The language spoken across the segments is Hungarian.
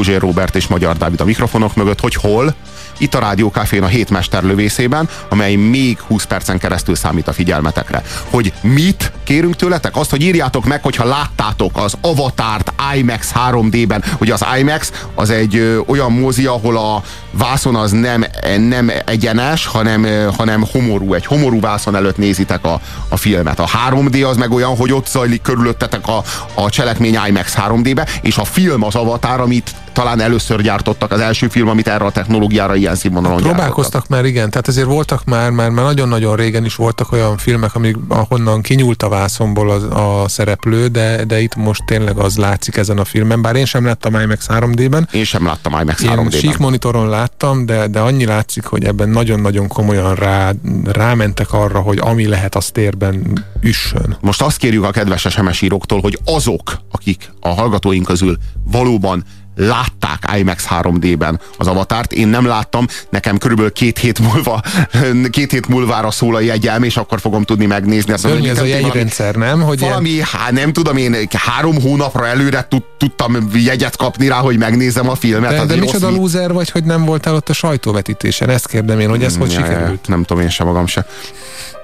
Puzsér Robert és Magyar Dávid a mikrofonok mögött, hogy hol? Itt a Rádió a hét mesterlövészében, amely még 20 percen keresztül számít a figyelmetekre. Hogy mit kérünk tőletek? Azt, hogy írjátok meg, hogyha láttátok az Avatárt IMAX 3D-ben. Ugye az IMAX az egy ö, olyan mozi, ahol a vászon az nem, nem egyenes, hanem, ö, hanem homorú. Egy homorú vászon előtt nézitek a, a filmet. A 3D az meg olyan, hogy ott zajlik körülöttetek a, a cselekmény IMAX 3D-be, és a film az Avatar, amit talán először gyártottak, az első film, amit erre a technológiára ilyen színvonalon Próbálkoztak gyártottak. már, igen. Tehát azért voltak már, már, már nagyon-nagyon régen is voltak olyan filmek, amik, ahonnan kinyúlt a vászomból az, a szereplő, de, de itt most tényleg az látszik ezen a filmen. Bár én sem láttam IMAX 3D-ben. Én sem láttam IMAX Én 3D-ben. sík monitoron láttam, de, de annyi látszik, hogy ebben nagyon-nagyon komolyan rá, rámentek arra, hogy ami lehet, az térben üssön. Most azt kérjük a kedves SMS íróktól, hogy azok, akik a hallgatóink közül valóban látták IMAX 3D-ben az avatárt. Én nem láttam, nekem körülbelül két hét múlva, két hét múlvára szól a jegyem, és akkor fogom tudni megnézni. Azt Szörnyű ez a valami- jegyrendszer, nem? Hogy ilyen- Valami, há, nem tudom, én három hónapra előre tud, tudtam jegyet kapni rá, hogy megnézem a filmet. de, de micsoda vicc. lúzer vagy, hogy nem voltál ott a sajtóvetítésen? Ezt kérdem én, hogy ez hogy Ja, ja, sikerült? Nem tudom én sem magam se.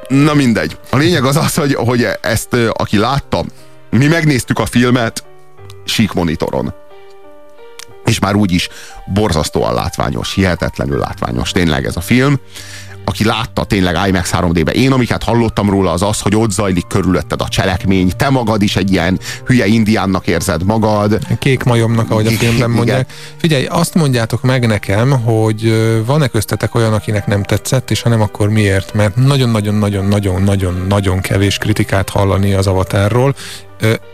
Na mindegy. A lényeg az az, hogy, hogy ezt, aki látta, mi megnéztük a filmet sík monitoron. És már úgy is borzasztóan látványos, hihetetlenül látványos tényleg ez a film. Aki látta tényleg IMAX 3D-be, én amiket hallottam róla az az, hogy ott zajlik körülötted a cselekmény, te magad is egy ilyen hülye indiánnak érzed magad, Kék majomnak, ahogy a Igen, filmben igen. mondják. Figyelj, azt mondjátok meg nekem, hogy van-e köztetek olyan, akinek nem tetszett, és ha nem, akkor miért? Mert nagyon-nagyon-nagyon-nagyon-nagyon-nagyon kevés kritikát hallani az avatárról.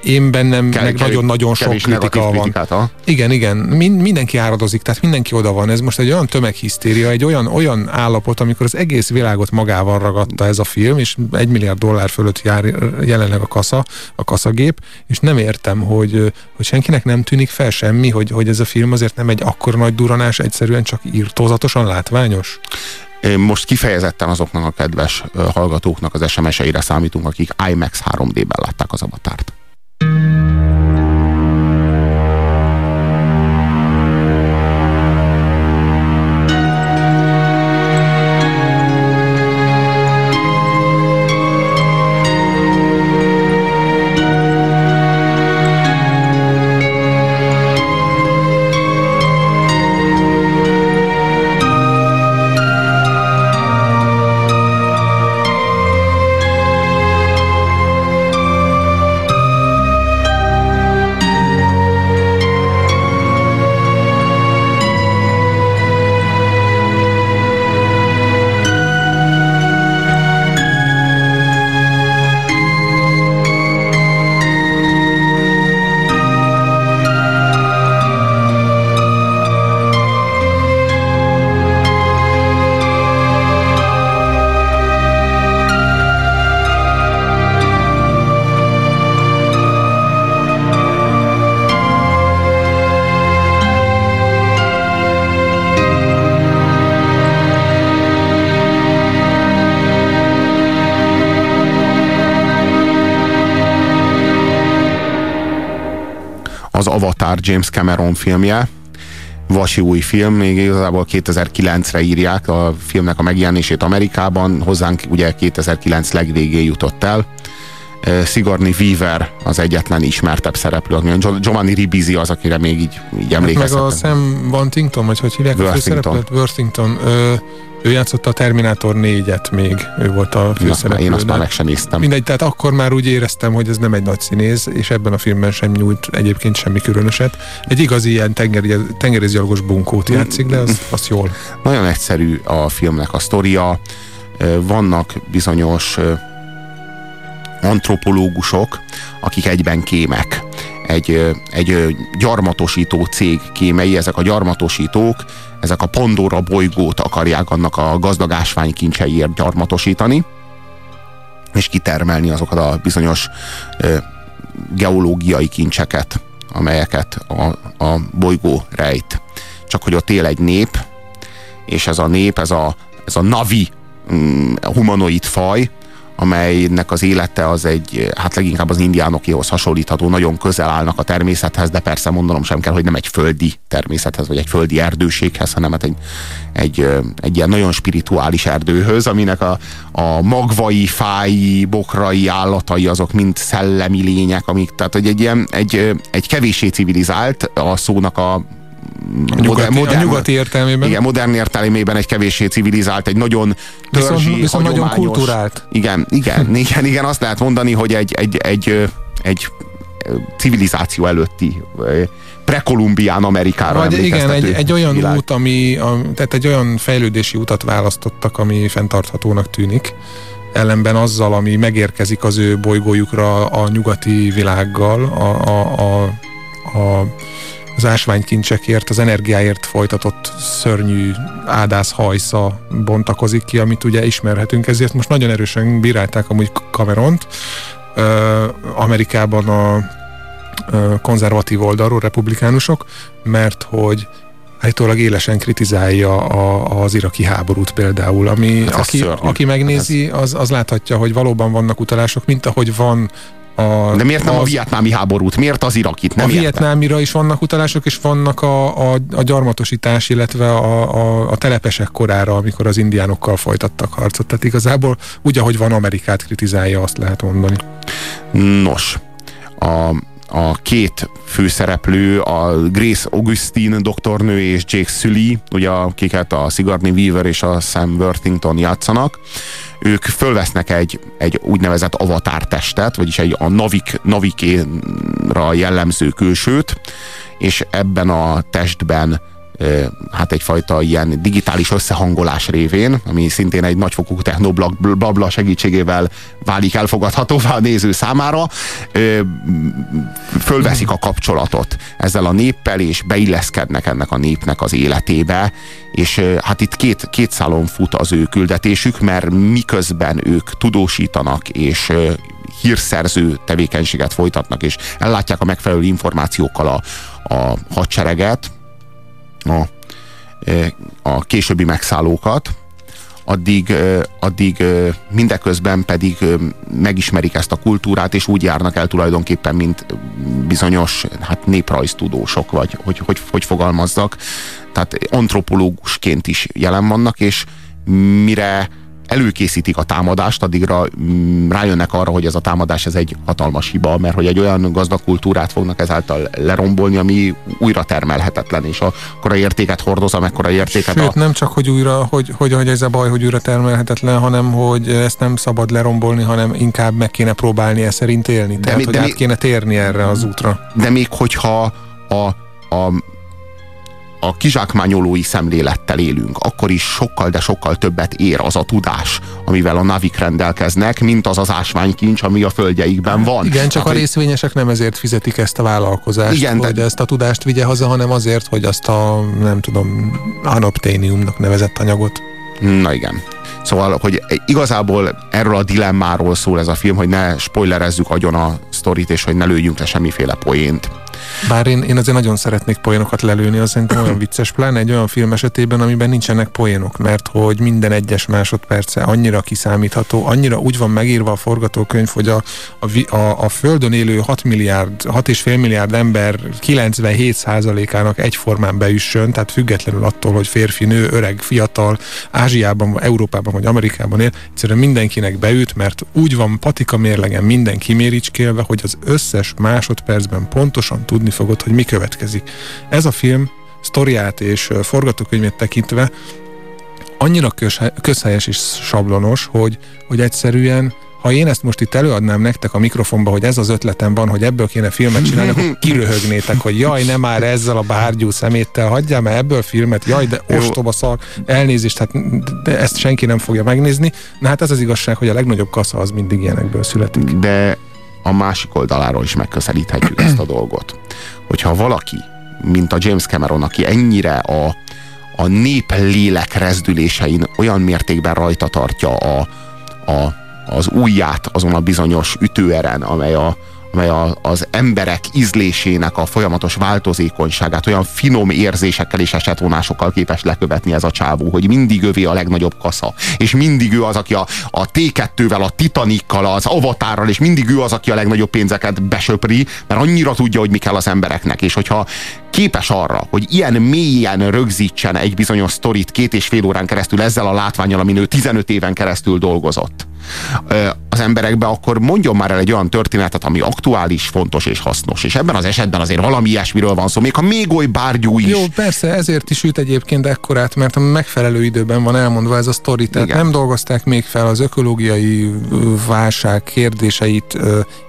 Én bennem Ke- meg nagyon-nagyon sok kritika van. kritikát? Igen, igen, Min- mindenki áradozik, tehát mindenki oda van. Ez most egy olyan tömeghisztéria, egy olyan, olyan állapot, amikor az egész világot magával ragadta ez a film, és egy milliárd dollár fölött jár jelenleg a kasza, a kaszagép, és nem értem, hogy, hogy senkinek nem tűnik fel semmi, hogy, hogy ez a film azért nem egy akkor nagy duranás, egyszerűen csak írtózatosan látványos. Most kifejezetten azoknak a kedves hallgatóknak az SMS-eire számítunk, akik IMAX 3D-ben látták az avatárt. Az Avatar James Cameron filmje, vasi új film, még igazából 2009-re írják a filmnek a megjelenését Amerikában, hozzánk ugye 2009 legvégén jutott el. Sigourney Weaver az egyetlen ismertebb szereplő, Giovanni Ribisi az, akire még így, így Meg emlékeztetem. a Sam Wantington, vagy hogy hívják a Worthington. főszereplőt? Worthington. Ö, ő játszotta a Terminátor 4-et még, ő volt a főszereplő. én azt már meg sem néztem. Mindegy, tehát akkor már úgy éreztem, hogy ez nem egy nagy színész, és ebben a filmben sem nyújt egyébként semmi különöset. Egy igazi ilyen tengeri, tengerészgyalogos bunkót játszik, de az, az jól. Nagyon egyszerű a filmnek a sztoria. Vannak bizonyos antropológusok, akik egyben kémek. Egy, egy gyarmatosító cég kémei, ezek a gyarmatosítók, ezek a Pandora bolygót akarják annak a gazdag ásványkincseiért gyarmatosítani, és kitermelni azokat a bizonyos geológiai kincseket, amelyeket a, a bolygó rejt. Csak hogy ott él egy nép, és ez a nép, ez a, ez a Navi mm, humanoid faj, amelynek az élete az egy, hát leginkább az indiánokéhoz hasonlítható, nagyon közel állnak a természethez, de persze mondanom sem kell, hogy nem egy földi természethez, vagy egy földi erdőséghez, hanem hát egy, egy, egy ilyen nagyon spirituális erdőhöz, aminek a, a magvai, fái, bokrai, állatai azok mind szellemi lények, amik, tehát hogy egy ilyen, egy, egy kevéssé civilizált a szónak a nyugati, modern, a nyugati értelmében. Igen, modern értelmében egy kevéssé civilizált, egy nagyon törzsi, viszont, viszont nagyon kulturált. Igen, igen, igen, igen, azt lehet mondani, hogy egy, egy, egy, egy civilizáció előtti prekolumbián Amerikára Vagy igen, egy, egy olyan világ. út, ami, a, tehát egy olyan fejlődési utat választottak, ami fenntarthatónak tűnik ellenben azzal, ami megérkezik az ő bolygójukra a nyugati világgal, a, a, a, a az ásványkincsekért, az energiáért folytatott szörnyű ádász hajsza bontakozik ki, amit ugye ismerhetünk, ezért most nagyon erősen bírálták amúgy Cameront. Amerikában a konzervatív oldalról, republikánusok, mert hogy állítólag élesen kritizálja a, az iraki háborút például, ami hát aki, aki megnézi, az, az láthatja, hogy valóban vannak utalások, mint ahogy van a, De miért nem az, a vietnámi háborút? Miért az irakit? Nem a vietnámira is vannak utalások, és vannak a, a, a gyarmatosítás, illetve a, a, a telepesek korára, amikor az indiánokkal folytattak harcot. Tehát igazából úgy, ahogy van Amerikát kritizálja, azt lehet mondani. Nos, a, a két főszereplő, a Grace Augustine doktornő és Jake Sully, ugye akiket a Sigourney Weaver és a Sam Worthington játszanak, ők fölvesznek egy, egy úgynevezett avatar testet, vagyis egy a navik, navikéra jellemző külsőt, és ebben a testben hát egyfajta ilyen digitális összehangolás révén, ami szintén egy nagyfokú technoblabla segítségével válik elfogadhatóvá a néző számára, fölveszik a kapcsolatot ezzel a néppel, és beilleszkednek ennek a népnek az életébe, és hát itt két, két szálon fut az ő küldetésük, mert miközben ők tudósítanak, és hírszerző tevékenységet folytatnak, és ellátják a megfelelő információkkal a, a hadsereget, a, e, a későbbi megszállókat, addig, e, addig e, mindeközben pedig megismerik ezt a kultúrát, és úgy járnak el tulajdonképpen, mint bizonyos hát néprajztudósok, vagy hogy, hogy, hogy fogalmazzak. Tehát antropológusként is jelen vannak, és mire előkészítik a támadást, addigra mm, rájönnek arra, hogy ez a támadás ez egy hatalmas hiba, mert hogy egy olyan gazdag kultúrát fognak ezáltal lerombolni, ami újra termelhetetlen, és a értéket hordoz, amekkora értéket Sőt, a... nem csak, hogy újra, hogy, hogy, hogy ez a baj, hogy újra termelhetetlen, hanem hogy ezt nem szabad lerombolni, hanem inkább meg kéne próbálni ezt szerint élni. De Tehát, mi, hogy de át mi, kéne térni erre az útra. De még hogyha a, a a kizsákmányolói szemlélettel élünk, akkor is sokkal, de sokkal többet ér az a tudás, amivel a navik rendelkeznek, mint az az ásványkincs, ami a földjeikben van. Igen, csak hát, a részvényesek nem ezért fizetik ezt a vállalkozást, igen, hogy de... ezt a tudást vigye haza, hanem azért, hogy azt a, nem tudom, anopténiumnak nevezett anyagot. Na igen. Szóval, hogy igazából erről a dilemmáról szól ez a film, hogy ne spoilerezzük agyon a sztorit, és hogy ne lőjünk le semmiféle poént. Bár én, én azért nagyon szeretnék poénokat lelőni, az szerintem olyan vicces, pláne egy olyan film esetében, amiben nincsenek poénok, mert hogy minden egyes másodperce annyira kiszámítható, annyira úgy van megírva a forgatókönyv, hogy a, a, a, a Földön élő 6 milliárd, 6,5 milliárd ember 97%-ának egyformán beüssön, tehát függetlenül attól, hogy férfi, nő, öreg, fiatal, Ázsiában, Európában vagy Amerikában él, egyszerűen mindenkinek beüt, mert úgy van patika mérlegen minden kiméricskélve, hogy az összes másodpercben pontosan tudni fogod, hogy mi következik. Ez a film sztoriát és forgatókönyvét tekintve annyira közhelyes és sablonos, hogy, hogy egyszerűen ha én ezt most itt előadnám nektek a mikrofonba, hogy ez az ötletem van, hogy ebből kéne filmet csinálni, akkor kiröhögnétek, hogy jaj, nem már ezzel a bárgyú szeméttel, hagyjál már ebből filmet, jaj, de ostoba szar, elnézést, hát de ezt senki nem fogja megnézni. Na hát ez az igazság, hogy a legnagyobb kasza az mindig ilyenekből születik. De a másik oldaláról is megközelíthetjük ezt a dolgot. Hogyha valaki, mint a James Cameron, aki ennyire a, a nép lélek rezdülésein olyan mértékben rajta tartja a, a, az ujját azon a bizonyos ütőeren, amely a, amely a, az emberek ízlésének a folyamatos változékonyságát, olyan finom érzésekkel és esetvonásokkal képes lekövetni ez a csávó, hogy mindig övé a legnagyobb kasza, és mindig ő az, aki a, a T2-vel, a Titanikkal, az Avatárral, és mindig ő az, aki a legnagyobb pénzeket besöpri, mert annyira tudja, hogy mi kell az embereknek, és hogyha képes arra, hogy ilyen mélyen rögzítsen egy bizonyos sztorit két és fél órán keresztül ezzel a látványal, amin ő 15 éven keresztül dolgozott az emberekbe, akkor mondjon már el egy olyan történetet, ami aktuális, fontos és hasznos. És ebben az esetben azért valami ilyesmiről van szó, még ha még oly bárgyú is. Jó, persze, ezért is üt egyébként ekkorát, mert a megfelelő időben van elmondva ez a sztori, tehát Igen. nem dolgozták még fel az ökológiai válság kérdéseit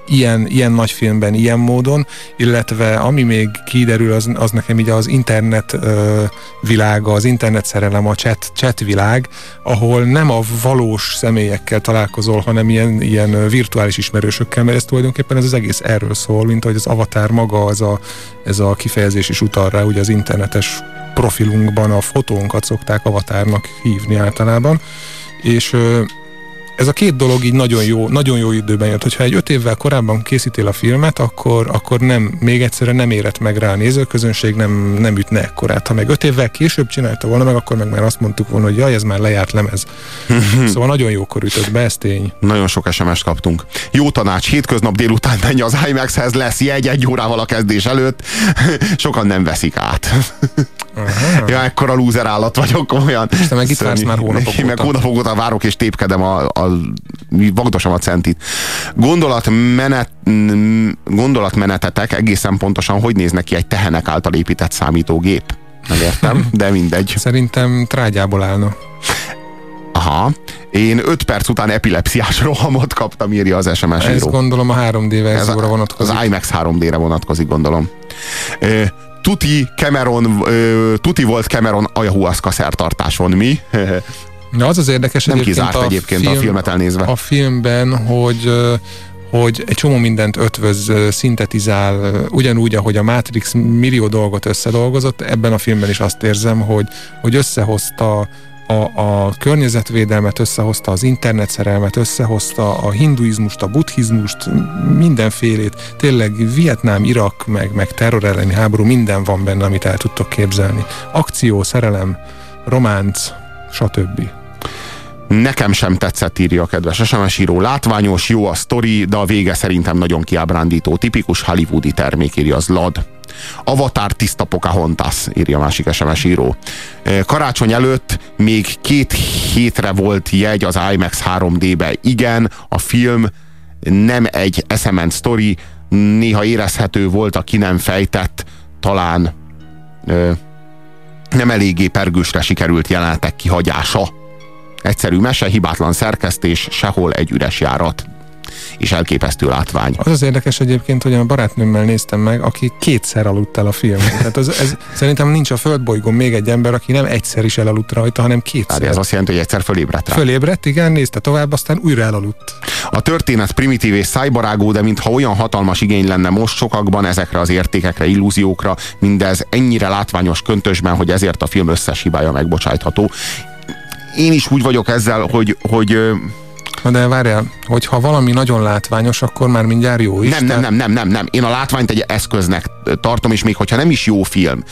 ilyen, ilyen nagy filmben, ilyen módon, illetve ami még kiderül, az, az nekem így az internet ö, világa, az internet szerelem, a chat, chat világ, ahol nem a valós személyekkel találkozol, hanem ilyen, ilyen virtuális ismerősökkel, mert ez tulajdonképpen ez az egész erről szól, mint ahogy az avatar maga, az a, ez a kifejezés is utal rá, ugye az internetes profilunkban a fotónkat szokták avatárnak hívni általában, és ez a két dolog így nagyon jó, nagyon jó időben jött. Hogyha egy öt évvel korábban készítél a filmet, akkor, akkor nem, még egyszerűen nem érett meg rá a nézőközönség, nem, nem ütne ekkorát. Ha meg öt évvel később csinálta volna meg, akkor meg már azt mondtuk volna, hogy jaj, ez már lejárt lemez. szóval nagyon jókor ütött be, ez tény. Nagyon sok SMS kaptunk. Jó tanács, hétköznap délután menj az IMAX-hez, lesz jegy egy órával a kezdés előtt. Sokan nem veszik át. Ja, ekkora lúzer állat vagyok, olyan. És te meg itt vársz már hónapok óta. meg hónapok óta várok és tépkedem a, a vagdosom a centit. Gondolatmenet, gondolatmenetetek egészen pontosan hogy néznek egy tehenek által épített számítógép? Megértem, de mindegy. Szerintem trágyából állna. Aha. Én 5 perc után epilepsziás rohamot kaptam, írja az SMS író. Ez gondolom a 3D verzióra vonatkozik. Az IMAX 3D-re vonatkozik, gondolom. Tuti Cameron, Tuti volt Cameron ayahuasca szertartáson, mi? Na az az érdekes Nem kizárt a egyébként film, a filmet elnézve. A filmben, hogy hogy egy csomó mindent ötvöz, szintetizál, ugyanúgy, ahogy a Matrix millió dolgot összedolgozott, ebben a filmben is azt érzem, hogy, hogy összehozta a, a környezetvédelmet, összehozta az internetszerelmet, összehozta a hinduizmust, a buddhizmust, mindenfélét. Tényleg Vietnám, Irak, meg, meg terror elleni háború, minden van benne, amit el tudtok képzelni. Akció, szerelem, románc, stb. Nekem sem tetszett, írja a kedves SMS író. Látványos, jó a sztori, de a vége szerintem nagyon kiábrándító. Tipikus hollywoodi termék, írja az LAD. Avatar tiszta Pocahontas, írja a másik SMS író. Karácsony előtt még két hétre volt jegy az IMAX 3D-be. Igen, a film nem egy eszement sztori, néha érezhető volt a ki nem fejtett, talán ö, nem eléggé pergősre sikerült jelenetek kihagyása Egyszerű mese, hibátlan szerkesztés, sehol egy üres járat és elképesztő látvány. Az az érdekes egyébként, hogy a barátnőmmel néztem meg, aki kétszer aludt el a filmen. Tehát az, ez, szerintem nincs a földbolygón még egy ember, aki nem egyszer is elaludt rajta, hanem kétszer. Hát ez azt jelenti, hogy egyszer fölébredt rá. Fölébredt, igen, nézte tovább, aztán újra elaludt. A történet primitív és szájbarágó, de mintha olyan hatalmas igény lenne most sokakban ezekre az értékekre, illúziókra, mindez ennyire látványos köntösben, hogy ezért a film összes hibája megbocsájtható én is úgy vagyok ezzel, hogy, hogy Na de várjál, hogyha valami nagyon látványos, akkor már mindjárt jó is. Nem, nem, nem, nem, nem, nem. Én a látványt egy eszköznek tartom, és még hogyha nem is jó film,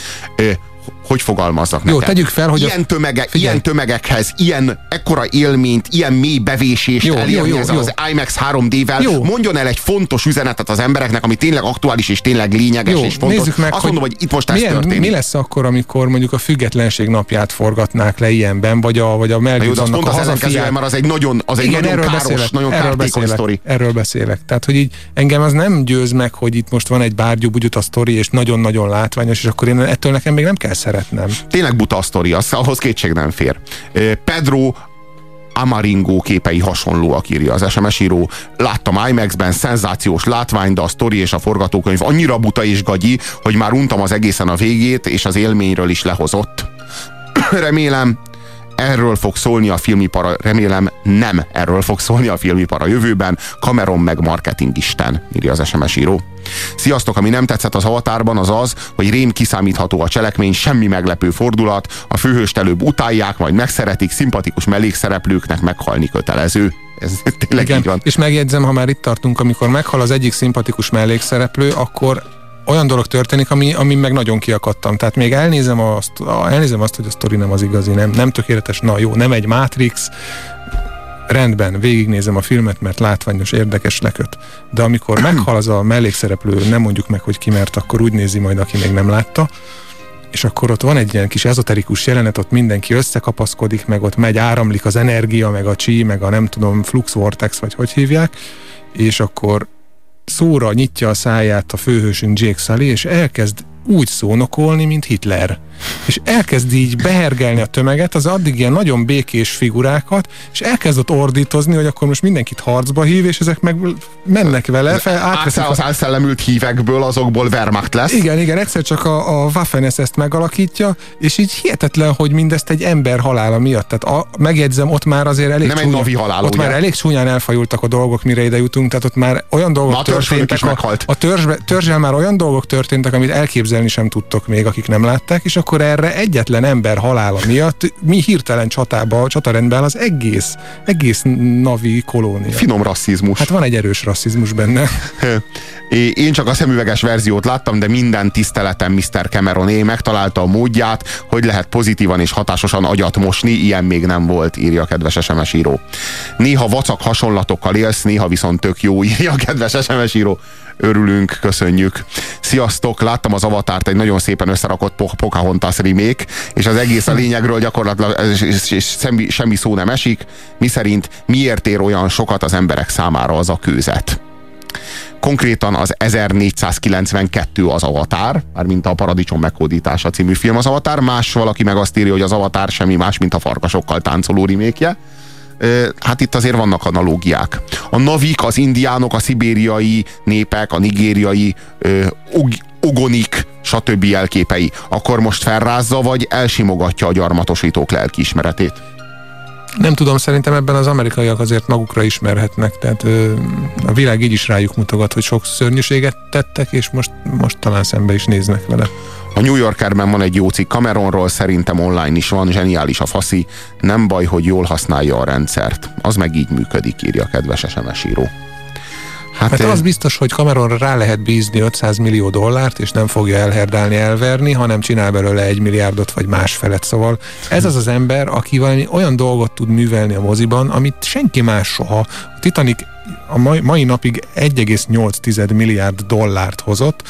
hogy fogalmazzak Jó, tegyük fel, hogy ilyen, tömege, ilyen tömegekhez, ilyen ekkora élményt, ilyen mély bevésést jó, elérni jó, jó, ez jó. az IMAX 3D-vel, jó. mondjon el egy fontos üzenetet az embereknek, ami tényleg aktuális és tényleg lényeges jó, és fontos. Nézzük meg, Azt hogy mondom, hogy itt most milyen, ez történik. Mi lesz akkor, amikor mondjuk a függetlenség napját forgatnák le ilyenben, vagy a, vagy a Mel Gibsonnak a hazafiát. Mert az egy nagyon, az egy Igen, nagyon káros, beszélek, nagyon erről beszélek, sztori. Erről beszélek. Tehát, hogy így engem az nem győz meg, hogy itt most van egy bárgyú bugyut a sztori, és nagyon-nagyon látványos, és akkor én ettől nekem még nem kell szeretnem. Tényleg buta a sztori, az, ahhoz kétség nem fér. Pedro Amaringo képei hasonlóak, írja az SMS író. Láttam IMAX-ben, szenzációs látvány, de a sztori és a forgatókönyv annyira buta és gagyi, hogy már untam az egészen a végét, és az élményről is lehozott. Remélem, Erről fog szólni a filmipar, remélem nem erről fog szólni a filmipar a jövőben. Cameron meg marketingisten, írja az SMS író. Sziasztok, ami nem tetszett az avatárban az az, hogy rém kiszámítható a cselekmény, semmi meglepő fordulat, a főhőst előbb utálják, majd megszeretik, szimpatikus mellékszereplőknek meghalni kötelező. Ez tényleg Igen, így van. És megjegyzem, ha már itt tartunk, amikor meghal az egyik szimpatikus mellékszereplő, akkor olyan dolog történik, ami, ami meg nagyon kiakadtam. Tehát még elnézem azt, elnézem azt, hogy a sztori nem az igazi, nem, nem tökéletes, na jó, nem egy Matrix, rendben, végignézem a filmet, mert látványos, érdekes, leköt. De amikor meghal az a mellékszereplő, nem mondjuk meg, hogy ki, mert akkor úgy nézi majd, aki még nem látta, és akkor ott van egy ilyen kis ezoterikus jelenet, ott mindenki összekapaszkodik, meg ott megy, áramlik az energia, meg a csí, meg a nem tudom, flux vortex, vagy hogy hívják, és akkor szóra nyitja a száját a főhősünk Jake Sully, és elkezd úgy szónokolni, mint Hitler. És elkezd így behergelni a tömeget, az addig ilyen nagyon békés figurákat, és elkezd ott ordítozni, hogy akkor most mindenkit harcba hív, és ezek meg mennek vele. Fel, az álszellemült hívekből azokból Wehrmacht lesz. Igen, igen, egyszer csak a, a Waffen ezt megalakítja, és így hihetetlen, hogy mindezt egy ember halála miatt. Tehát a, megjegyzem, ott már azért elég Nem csúnya, egy navi halál, Ott ugye? már elég csúnyán elfajultak a dolgok, mire ide jutunk, tehát ott már olyan dolgok a történtek. A, a törzsbe, törzsel már olyan dolgok történtek, amit elképzel elképzelni sem tudtok még, akik nem látták, és akkor erre egyetlen ember halála miatt mi hirtelen csatába, csatarendben az egész, egész navi kolónia. Finom rasszizmus. Hát van egy erős rasszizmus benne. Én csak a szemüveges verziót láttam, de minden tiszteletem Mr. Cameroné megtalálta a módját, hogy lehet pozitívan és hatásosan agyat mosni, ilyen még nem volt, írja a kedves SMS író. Néha vacak hasonlatokkal élsz, néha viszont tök jó, írja a kedves SMS író. Örülünk, köszönjük. Sziasztok, láttam az Avatárt, egy nagyon szépen összerakott Pocahontas remake, és az egész a lényegről gyakorlatilag és, és semmi, semmi szó nem esik, mi szerint miért ér olyan sokat az emberek számára az a kőzet. Konkrétan az 1492 az Avatár, mint a Paradicsom meghódítása című film az Avatár, más valaki meg azt írja, hogy az Avatár semmi más, mint a farkasokkal táncoló rimékje hát itt azért vannak analógiák. A navik, az indiánok, a szibériai népek, a nigériai ogonik, stb. jelképei, akkor most felrázza, vagy elsimogatja a gyarmatosítók lelkiismeretét? Nem tudom, szerintem ebben az amerikaiak azért magukra ismerhetnek, tehát ö, a világ így is rájuk mutogat, hogy sok szörnyűséget tettek, és most, most talán szembe is néznek vele. A New Yorkerben van egy jó cikk Cameronról, szerintem online is van, zseniális a faszi, nem baj, hogy jól használja a rendszert. Az meg így működik, írja a kedves SMS író. Hát, Mert az biztos, hogy Cameronra rá lehet bízni 500 millió dollárt, és nem fogja elherdálni, elverni, hanem csinál belőle egy milliárdot vagy más felett. Szóval ez az az ember, aki valami olyan dolgot tud művelni a moziban, amit senki más soha. A Titanic a mai, mai napig 1,8 milliárd dollárt hozott,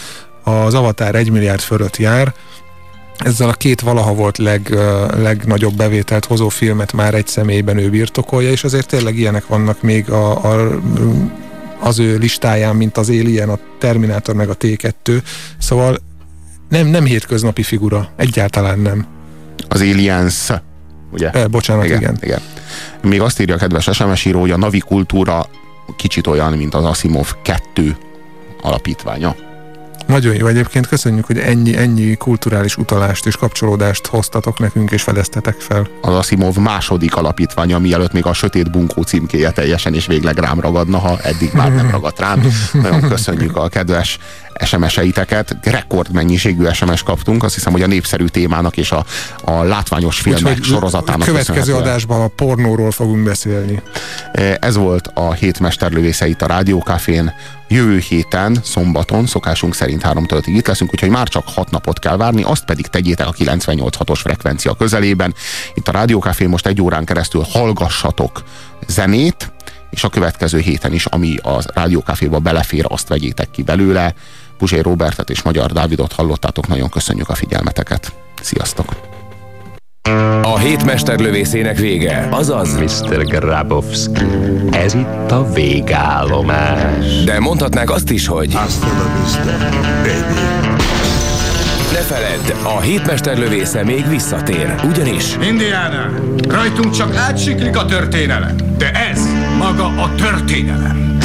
az Avatar 1 milliárd fölött jár, ezzel a két valaha volt leg, legnagyobb bevételt hozó filmet már egy személyben ő birtokolja, és azért tényleg ilyenek vannak még a, a az ő listáján, mint az Alien, a Terminátor meg a T2. Szóval nem, nem hétköznapi figura, egyáltalán nem. Az Aliens, ugye? E, bocsánat, igen, igen. igen. Még azt írja a kedves SMS író, hogy a navi kultúra kicsit olyan, mint az Asimov 2 alapítványa. Nagyon jó egyébként, köszönjük, hogy ennyi, ennyi kulturális utalást és kapcsolódást hoztatok nekünk és fedeztetek fel. Az Asimov második alapítványa, mielőtt még a Sötét Bunkó címkéje teljesen és végleg rám ragadna, ha eddig már nem ragadt rám. Nagyon köszönjük a kedves SMS-eiteket. Rekordmennyiségű SMS kaptunk, azt hiszem, hogy a népszerű témának és a, a látványos filmek Úgy, sorozatának. Következő adásban a pornóról fogunk beszélni. Ez volt a hét mesterlövésze itt a Rádiókafén. Jövő héten, szombaton, szokásunk szerint 3 től itt leszünk, úgyhogy már csak 6 napot kell várni, azt pedig tegyétek a 98.6-os frekvencia közelében. Itt a Rádiókafén most egy órán keresztül hallgassatok zenét, és a következő héten is, ami a Rádiókaféba belefér, azt vegyétek ki belőle. Puzsé Robertet és Magyar Dávidot hallottátok, nagyon köszönjük a figyelmeteket. Sziasztok! A hét mesterlövészének vége, azaz Mr. Grabowski. Ez itt a végállomás. De mondhatnák azt is, hogy Hasta la vista, baby. Ne feledd, a hétmesterlövésze még visszatér, ugyanis Indiana, rajtunk csak átsiklik a történelem, de ez maga a történelem.